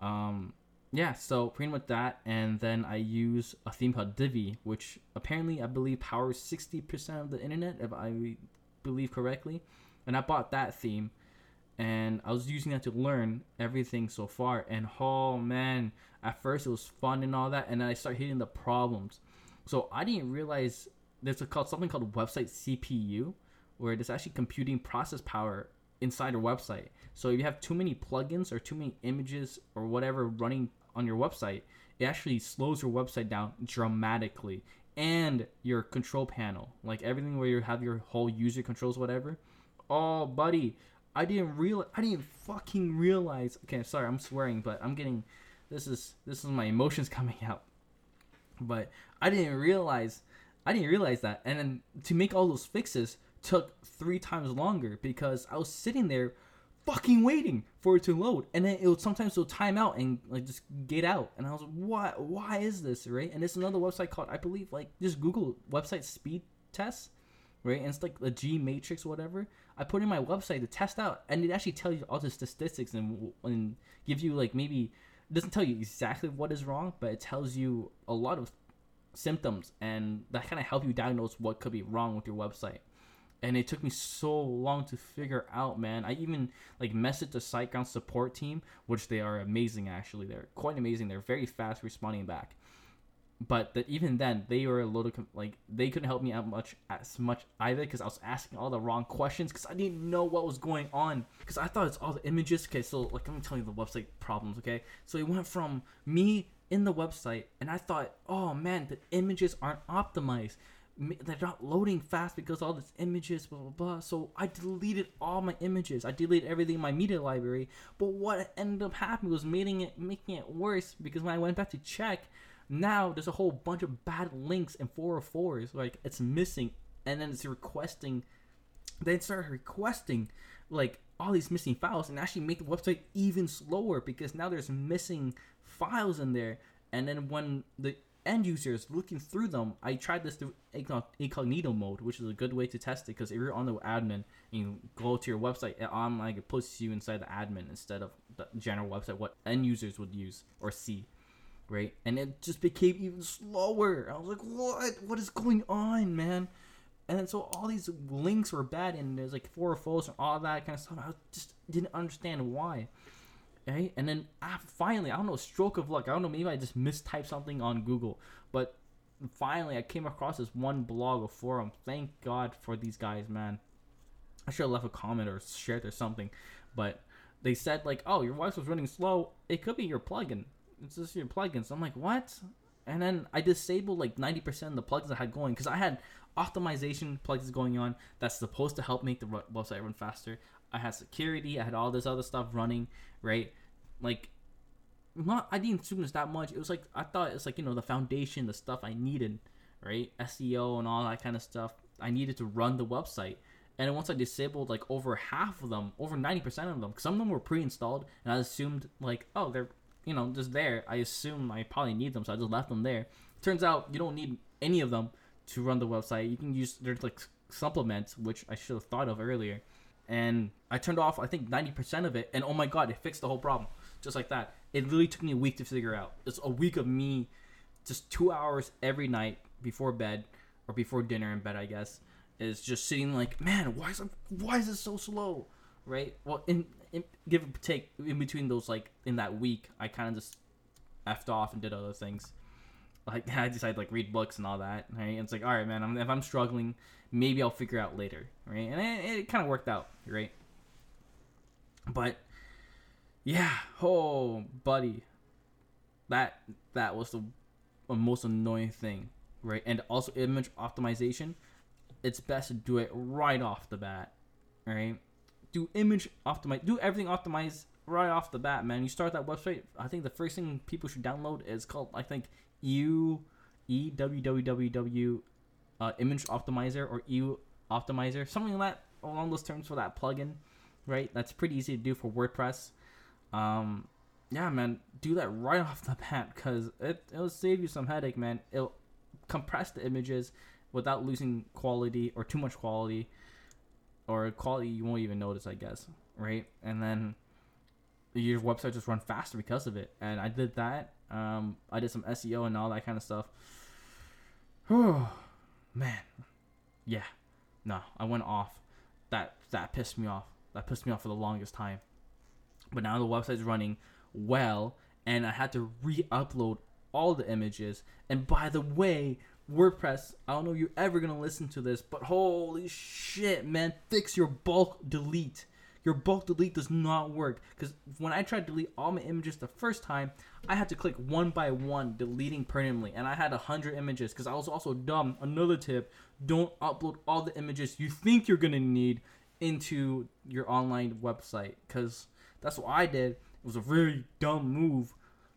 Um, yeah, so pretty much that, and then I use a theme called Divi, which apparently I believe powers sixty percent of the internet, if I believe correctly. And I bought that theme and I was using that to learn everything so far. And oh man, at first it was fun and all that, and then I start hitting the problems. So I didn't realize there's a called something called website CPU, where there's actually computing process power inside your website. So if you have too many plugins or too many images or whatever running on your website, it actually slows your website down dramatically. And your control panel, like everything where you have your whole user controls, whatever. Oh, buddy, I didn't real I didn't fucking realize. Okay, sorry, I'm swearing, but I'm getting this is this is my emotions [laughs] coming out. But I didn't realize I didn't realize that. And then to make all those fixes took 3 times longer because I was sitting there fucking waiting for it to load and then it would sometimes it'll time out and like just get out and i was like what why is this right and it's another website called i believe like just google website speed test right? And it's like the G matrix whatever. I put in my website to test out, and it actually tells you all the statistics and and give you like maybe it doesn't tell you exactly what is wrong, but it tells you a lot of symptoms, and that kind of help you diagnose what could be wrong with your website. And it took me so long to figure out, man. I even like messaged the SiteGround support team, which they are amazing. Actually, they're quite amazing. They're very fast responding back but that even then they were a little like they couldn't help me out much as much either because I was asking all the wrong questions because I didn't know what was going on because I thought it's all the images. Okay, so like let me tell you the website problems. Okay, so it went from me in the website and I thought, oh man, the images aren't optimized. They're not loading fast because all these images, blah blah blah. So I deleted all my images. I deleted everything in my media library. But what ended up happening was making it making it worse because when I went back to check now there's a whole bunch of bad links and 404s. Like it's missing, and then it's requesting. Then start requesting like all these missing files, and actually make the website even slower because now there's missing files in there. And then when the end user is looking through them, I tried this through incognito mode, which is a good way to test it because if you're on the admin and you go to your website, it on like it puts you inside the admin instead of the general website what end users would use or see right? And it just became even slower. I was like, what? What is going on, man? And so all these links were bad, and there's like four false and all that kind of stuff. I just didn't understand why. Right? And then I, finally, I don't know, stroke of luck. I don't know, maybe I just mistyped something on Google, but finally I came across this one blog or forum. Thank God for these guys, man. I should have left a comment or shared or something, but they said like, "Oh, your voice was running slow. It could be your plugin." It's just your plugins. I'm like, what? And then I disabled like 90% of the plugins I had going because I had optimization plugins going on that's supposed to help make the website run faster. I had security, I had all this other stuff running, right? Like, not I didn't assume this that much. It was like I thought it's like you know the foundation, the stuff I needed, right? SEO and all that kind of stuff. I needed to run the website. And once I disabled like over half of them, over 90% of them, some of them were pre-installed, and I assumed like, oh, they're you know, just there. I assume I probably need them, so I just left them there. Turns out you don't need any of them to run the website. You can use there's like supplements, which I should have thought of earlier. And I turned off I think 90% of it, and oh my god, it fixed the whole problem, just like that. It literally took me a week to figure out. It's a week of me, just two hours every night before bed or before dinner in bed, I guess, is just sitting like, man, why is it, why is it so slow? Right? Well, in in, give or take in between those like in that week, I kind of just effed off and did other things. Like [laughs] I decided like read books and all that. Right? And it's like all right, man. I'm, if I'm struggling, maybe I'll figure out later. Right? And it, it kind of worked out. Right? But yeah, oh buddy, that that was the, the most annoying thing. Right? And also image optimization. It's best to do it right off the bat. Right? Do image optimize, do everything optimize right off the bat, man. You start that website. I think the first thing people should download is called I think U E W W W uh, image optimizer or EU optimizer, something like that along those terms for that plugin, right? That's pretty easy to do for WordPress. Um, yeah, man, do that right off the bat because it it'll save you some headache, man. It'll compress the images without losing quality or too much quality or quality you won't even notice, I guess, right? And then your website just run faster because of it. And I did that. Um, I did some SEO and all that kind of stuff. Oh, [sighs] man, yeah, no, I went off. That that pissed me off. That pissed me off for the longest time. But now the website's running well, and I had to re-upload all the images. And by the way, WordPress, I don't know if you're ever gonna listen to this, but holy shit, man, fix your bulk delete. Your bulk delete does not work because when I tried to delete all my images the first time, I had to click one by one, deleting permanently, and I had a hundred images because I was also dumb. Another tip: don't upload all the images you think you're gonna need into your online website because that's what I did. It was a very dumb move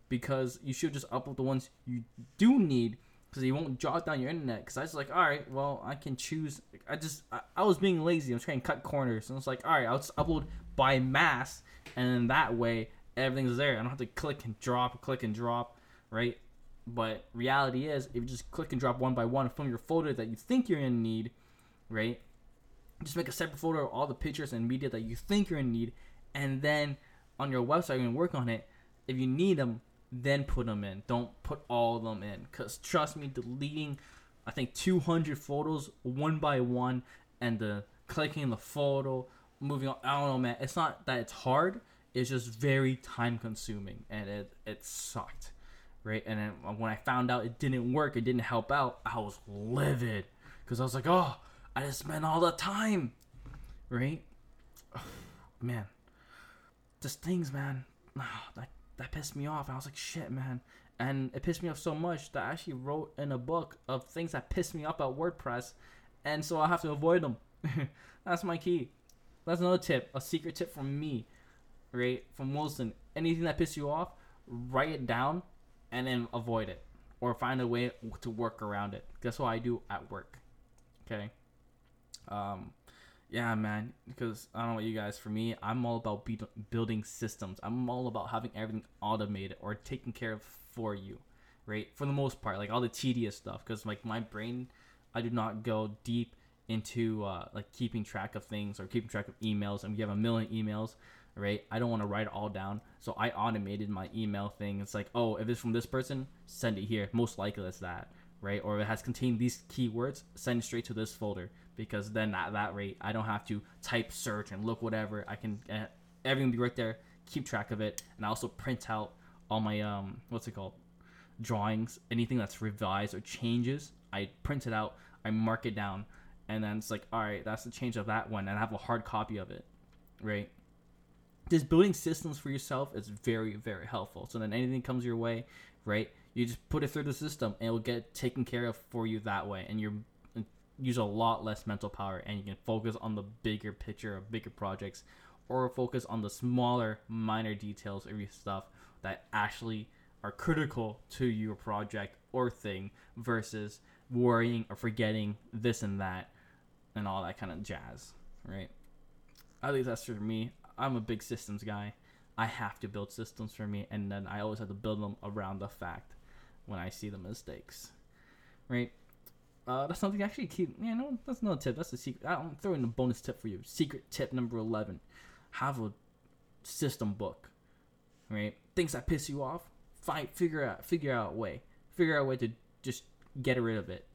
because you should just upload the ones you do need because you won't jot down your internet. Because I was like, all right, well, I can choose. I just I, I was being lazy. I was trying to cut corners, and it's like, all right, I'll just upload by mass, and then that way everything's there. I don't have to click and drop, click and drop, right? But reality is, if you just click and drop one by one from your folder that you think you're in need, right? Just make a separate folder of all the pictures and media that you think you're in need, and then on your website you can work on it. If you need them, then put them in. Don't put all of them in, cause trust me, deleting I think 200 photos one by one, and the clicking the photo, moving on. I don't know, man. It's not that it's hard. It's just very time consuming, and it it sucked, right? And then when I found out it didn't work, it didn't help out, I was livid, cause I was like, oh, I just spent all the time, right? [sighs] man, just things, man. [sighs] that that pissed me off. I was like, shit, man. And it pissed me off so much that I actually wrote in a book of things that pissed me off about WordPress, and so I have to avoid them. [laughs] That's my key. That's another tip, a secret tip from me, right? From Wilson. Anything that pisses you off, write it down, and then avoid it, or find a way to work around it. That's what I do at work. Okay. Um, yeah, man. Because I don't know you guys. For me, I'm all about be- building systems. I'm all about having everything automated or taken care of for you, right? For the most part, like all the tedious stuff. Because like my brain, I do not go deep into uh, like keeping track of things or keeping track of emails. And we have a million emails, right? I don't want to write it all down, so I automated my email thing. It's like, oh, if it's from this person, send it here. Most likely it's that, right? Or it has contained these keywords, send it straight to this folder because then at that rate, I don't have to type search and look whatever. I can uh, everything be right there, keep track of it, and I also print out all my um what's it called drawings, anything that's revised or changes. I print it out, I mark it down, and then it's like, all right, that's the change of that one, and I have a hard copy of it, right? Just building systems for yourself is very, very helpful. So then anything comes your way, right? You just put it through the system, and it will get taken care of for you that way, and you're use a lot less mental power, and you can focus on the bigger picture of bigger projects, or focus on the smaller, minor details of your stuff that actually are critical to your project or thing versus worrying or forgetting this and that and all that kind of jazz, right? At least that's for me. I'm a big systems guy. I have to build systems for me, and then I always have to build them around the fact when I see the mistakes, right? Uh, that's something actually keep. Yeah, no, that's another tip. That's a secret. I'm throwing a bonus tip for you. Secret tip number eleven: have a system book, right? Things that piss you off, find figure out figure out a way, figure out a way to just get rid of it,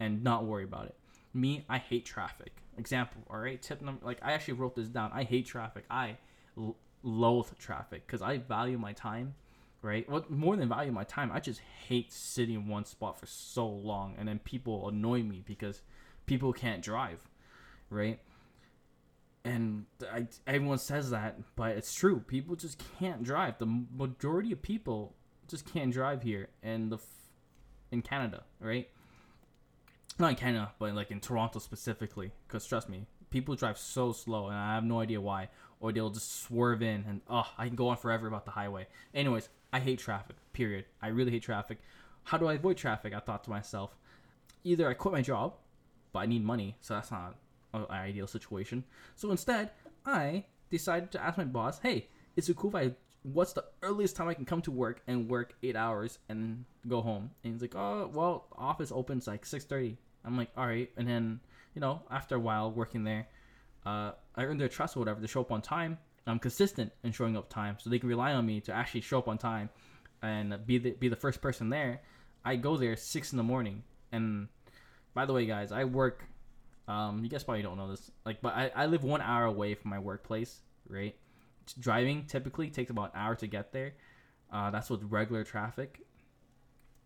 and not worry about it. Me, I hate traffic. Example, all right. Tip number, like I actually wrote this down. I hate traffic. I l- loathe traffic because I value my time, right? What more than value my time, I just hate sitting in one spot for so long, and then people annoy me because people can't drive, right? And I, everyone says that, but it's true. People just can't drive. The majority of people just can't drive here, and the in Canada, right? not in Canada, but like in Toronto specifically. Because trust me, people drive so slow, and I have no idea why. Or they'll just swerve in, and oh, I can go on forever about the highway. Anyways, I hate traffic. Period. I really hate traffic. How do I avoid traffic? I thought to myself, either I quit my job, but I need money, so that's not an ideal situation. So instead, I decided to ask my boss, "Hey, is it cool if I? What's the earliest time I can come to work and work eight hours and go home?" And he's like, "Oh, well, office opens like 6:30." I'm like, all right. And then, you know, after a while working there, uh, I earned their trust or whatever to show up on time. I'm consistent in showing up time, so they can rely on me to actually show up on time and be the be the first person there. I go there six in the morning, and by the way, guys, I work. Um, you guys probably don't know this, like, but I, I live one hour away from my workplace, right? Driving typically takes about an hour to get there. Uh, that's with regular traffic.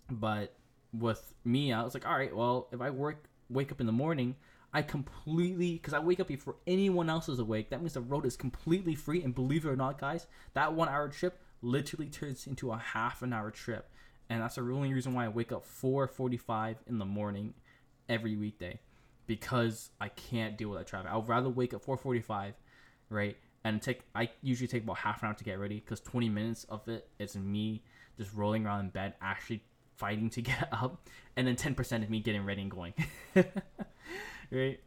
But with me, I was like, all right, well, if I work, wake up in the morning, I completely, because I wake up before anyone else is awake. That means the road is completely free. And believe it or not, guys, that one hour trip literally turns into a half an hour trip. And that's the only reason why I wake up 4:45 in the morning every weekday, because I can't deal with that traffic. I'd rather wake up 4:45, right, and take. I usually take about half an hour to get ready, because 20 minutes of it is me just rolling around in bed, actually fighting to [laughs] get up, and then 10% of me getting ready and going. [laughs] right?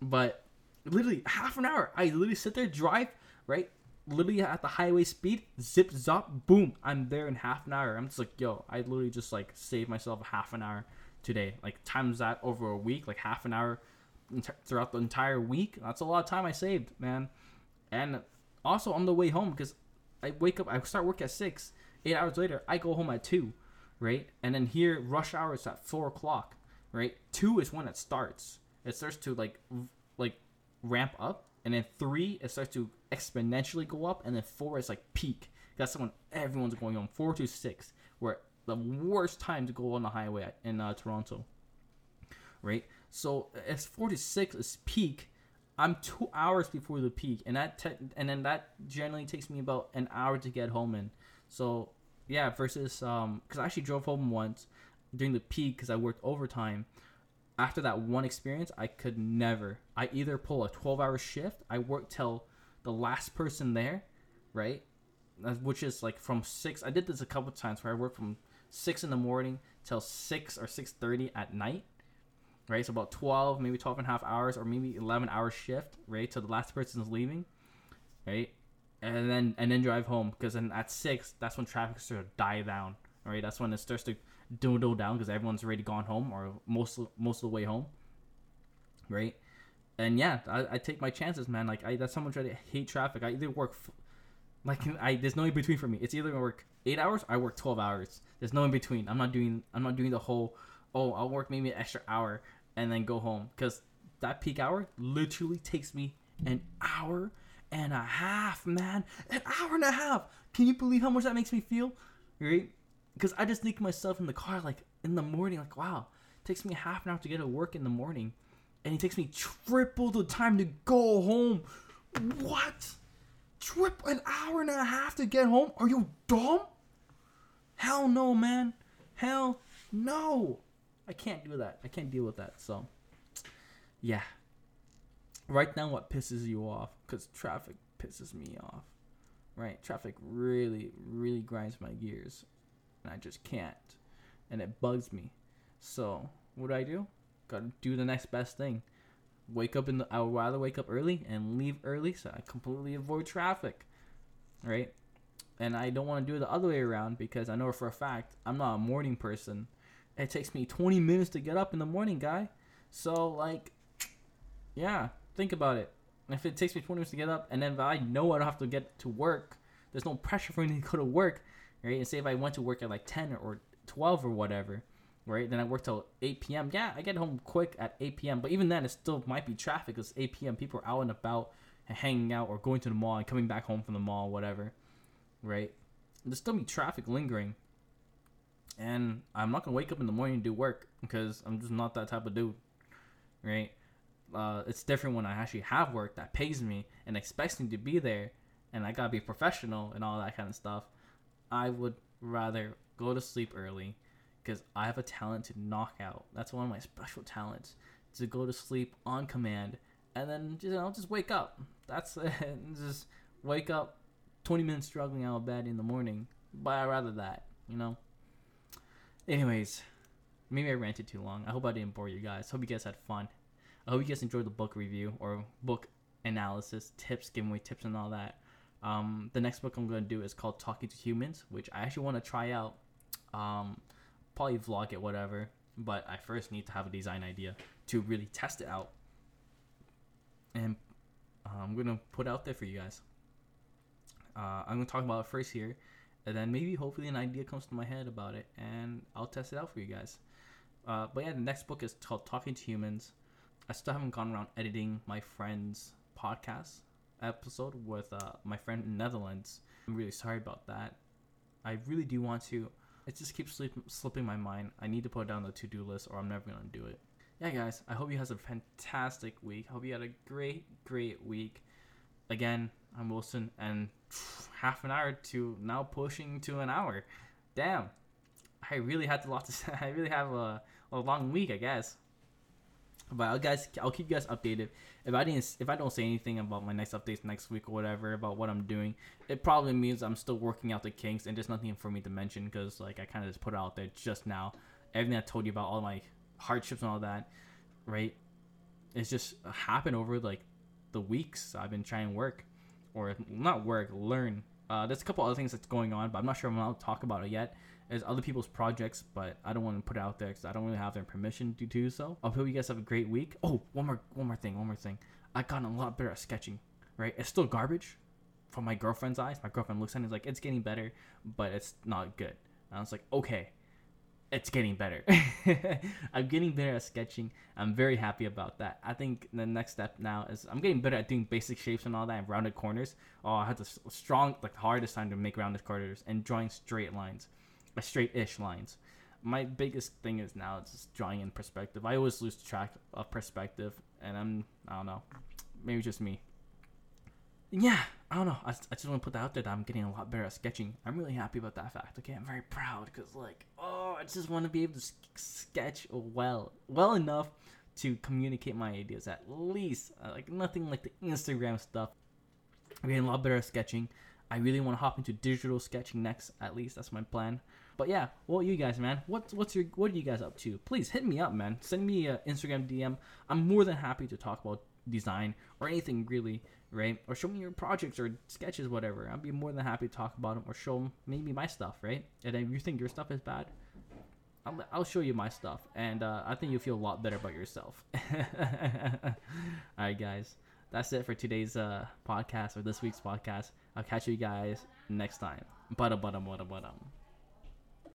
But literally half an hour, I literally sit there, drive, right? Literally at the highway speed, zip, zop, boom, I'm there in half an hour. I'm just like, yo, I literally just like saved myself half an hour today. Like times that over a week, like half an hour throughout the entire week. That's a lot of time I saved, man. And also on the way home because I wake up, I start work at six. Eight hours later, I go home at two, right? And then here, rush hour is at four o'clock, right? Two is when it starts. It starts to like like ramp up, and then three it starts to exponentially go up, and then four is like peak. That's when everyone's going home. Four to six, where the worst time to go on the highway in uh, Toronto, right? So as four to six is peak, I'm two hours before the peak, and that te- and then that generally takes me about an hour to get home in. So yeah, versus um, because I actually drove home once during the peak because I worked overtime. After that one experience, I could never. I either pull a 12 hour shift, I work till the last person there, right? Uh, which is like from six. I did this a couple times where I worked from six in the morning till six or six thirty at night, right? So about 12, maybe 12 and a half hours or maybe 11 hour shift, right? Till the last person is leaving, right? And then and then drive home because then at six, that's when traffic starts to die down, right? That's when it starts to dwindle down because everyone's already gone home or most most of the way home, right? And yeah, I, I take my chances, man. Like I, that's someone much to hate traffic. I either work, f- like I there's no in between for me. It's either I work eight hours, I work twelve hours. There's no in between. I'm not doing I'm not doing the whole. Oh, I'll work maybe an extra hour and then go home because that peak hour literally takes me an hour and a half, man. An hour and a half. Can you believe how much that makes me feel? Right? Because I just think myself in the car, like in the morning, like, wow, it takes me half an hour to get to work in the morning. And it takes me triple the time to go home. What? Triple an hour and a half to get home? Are you dumb? Hell no, man. Hell no. I can't do that. I can't deal with that. So, yeah. Right now, what pisses you off? Because traffic pisses me off. Right? Traffic really, really grinds my gears. And I just can't. And it bugs me. So, what do I do? Gotta do the next best thing. Wake up in the. I would rather wake up early and leave early so I completely avoid traffic. Right? And I don't want to do it the other way around because I know for a fact I'm not a morning person it takes me 20 minutes to get up in the morning, guy. So, like, yeah, think about it. If it takes me 20 minutes to get up, and then I know I don't have to get to work, there's no pressure for me to go to work, right? And say if I went to work at like 10 or 12 or whatever, right? Then I work till 8 p.m. Yeah, I get home quick at 8 p.m. But even then, it still might be traffic because 8 p.m. people are out and about and hanging out or going to the mall and coming back home from the mall, whatever, right? There's still be traffic lingering and I'm not gonna wake up in the morning and do work because I'm just not that type of dude, right? Uh, it's different when I actually have work that pays me and expects me to be there, and I gotta be professional and all that kind of stuff. I would rather go to sleep early because I have a talent to knock out. That's one of my special talents to go to sleep on command and then you know just wake up. That's it. [laughs] just wake up 20 minutes struggling out of bed in the morning. But I rather that, you know. Anyways, maybe I ranted too long. I hope I didn't bore you guys. Hope you guys had fun. I hope you guys enjoyed the book review or book analysis, tips, giving away tips and all that. Um, the next book I'm going to do is called Talking to Humans, which I actually want to try out. Um, probably vlog it, whatever. But I first need to have a design idea to really test it out. And uh, I'm going to put out there for you guys. Uh, I'm going to talk about it first here and then maybe hopefully an idea comes to my head about it and I'll test it out for you guys. Uh, but yeah, the next book is called Talking to Humans. I still haven't gone around editing my friend's podcast episode with uh, my friend in Netherlands. I'm really sorry about that. I really do want to. It just keeps slip, slipping my mind. I need to put down the to do list or I'm never going to do it. Yeah, guys, I hope you had a fantastic week. Hope you had a great, great week. Again, I'm Wilson, and [sighs] half an hour to now pushing to an hour. Damn, I really had a lot to [laughs] say. I really have a, a long week, I guess. But I'll guys, I'll keep you guys updated. If I didn't, if I don't say anything about my next updates next week or whatever about what I'm doing, it probably means I'm still working out the kinks and there's nothing for me to mention because like I kind of just put it out there just now. Everything I told you about all my hardships and all that, right? It's just happened over like the weeks I've been trying to work or not work, learn Uh, there's a couple other things that's going on, but I'm not sure I'm allowed to talk about it yet. There's other people's projects, but I don't want to put it out there because I don't really have their permission to do so. I hope you guys have a great week. Oh, one more, one more thing, one more thing. I gotten a lot better at sketching. Right, it's still garbage from my girlfriend's eyes. My girlfriend looks at it and is like, "It's getting better, but it's not good." And I was like, "Okay, it's getting better. [laughs] [laughs] I'm getting better at sketching. I'm very happy about that. I think the next step now is I'm getting better at doing basic shapes and all that and rounded corners. Oh, I had the strong, like hardest time to make rounded corners and drawing straight lines, like straight-ish lines. My biggest thing is now just drawing in perspective. I always lose track of perspective, and I'm I don't know, maybe just me yeah, I don't know. I, I just want to put that out there that I'm getting a lot better at sketching. I'm really happy about that fact. Okay, I'm very proud because like, oh, I just want to be able to sketch well, well enough to communicate my ideas at least. Uh, like nothing like the Instagram stuff. I'm getting a lot better at sketching. I really want to hop into digital sketching next. At least that's my plan. But yeah, well, you guys, man, what's what's your what are you guys up to? Please hit me up, man. Send me an Instagram DM. I'm more than happy to talk about design or anything really right? Or show me your projects or sketches, whatever. I'd be more than happy to talk about them or show maybe my stuff, right? And if you think your stuff is bad, I'll, I'll show you my stuff, and uh, I think you'll feel a lot better about yourself. [laughs] All right, guys, that's it for today's uh, podcast or this week's podcast. I'll catch you guys next time. Bada bada bada bada.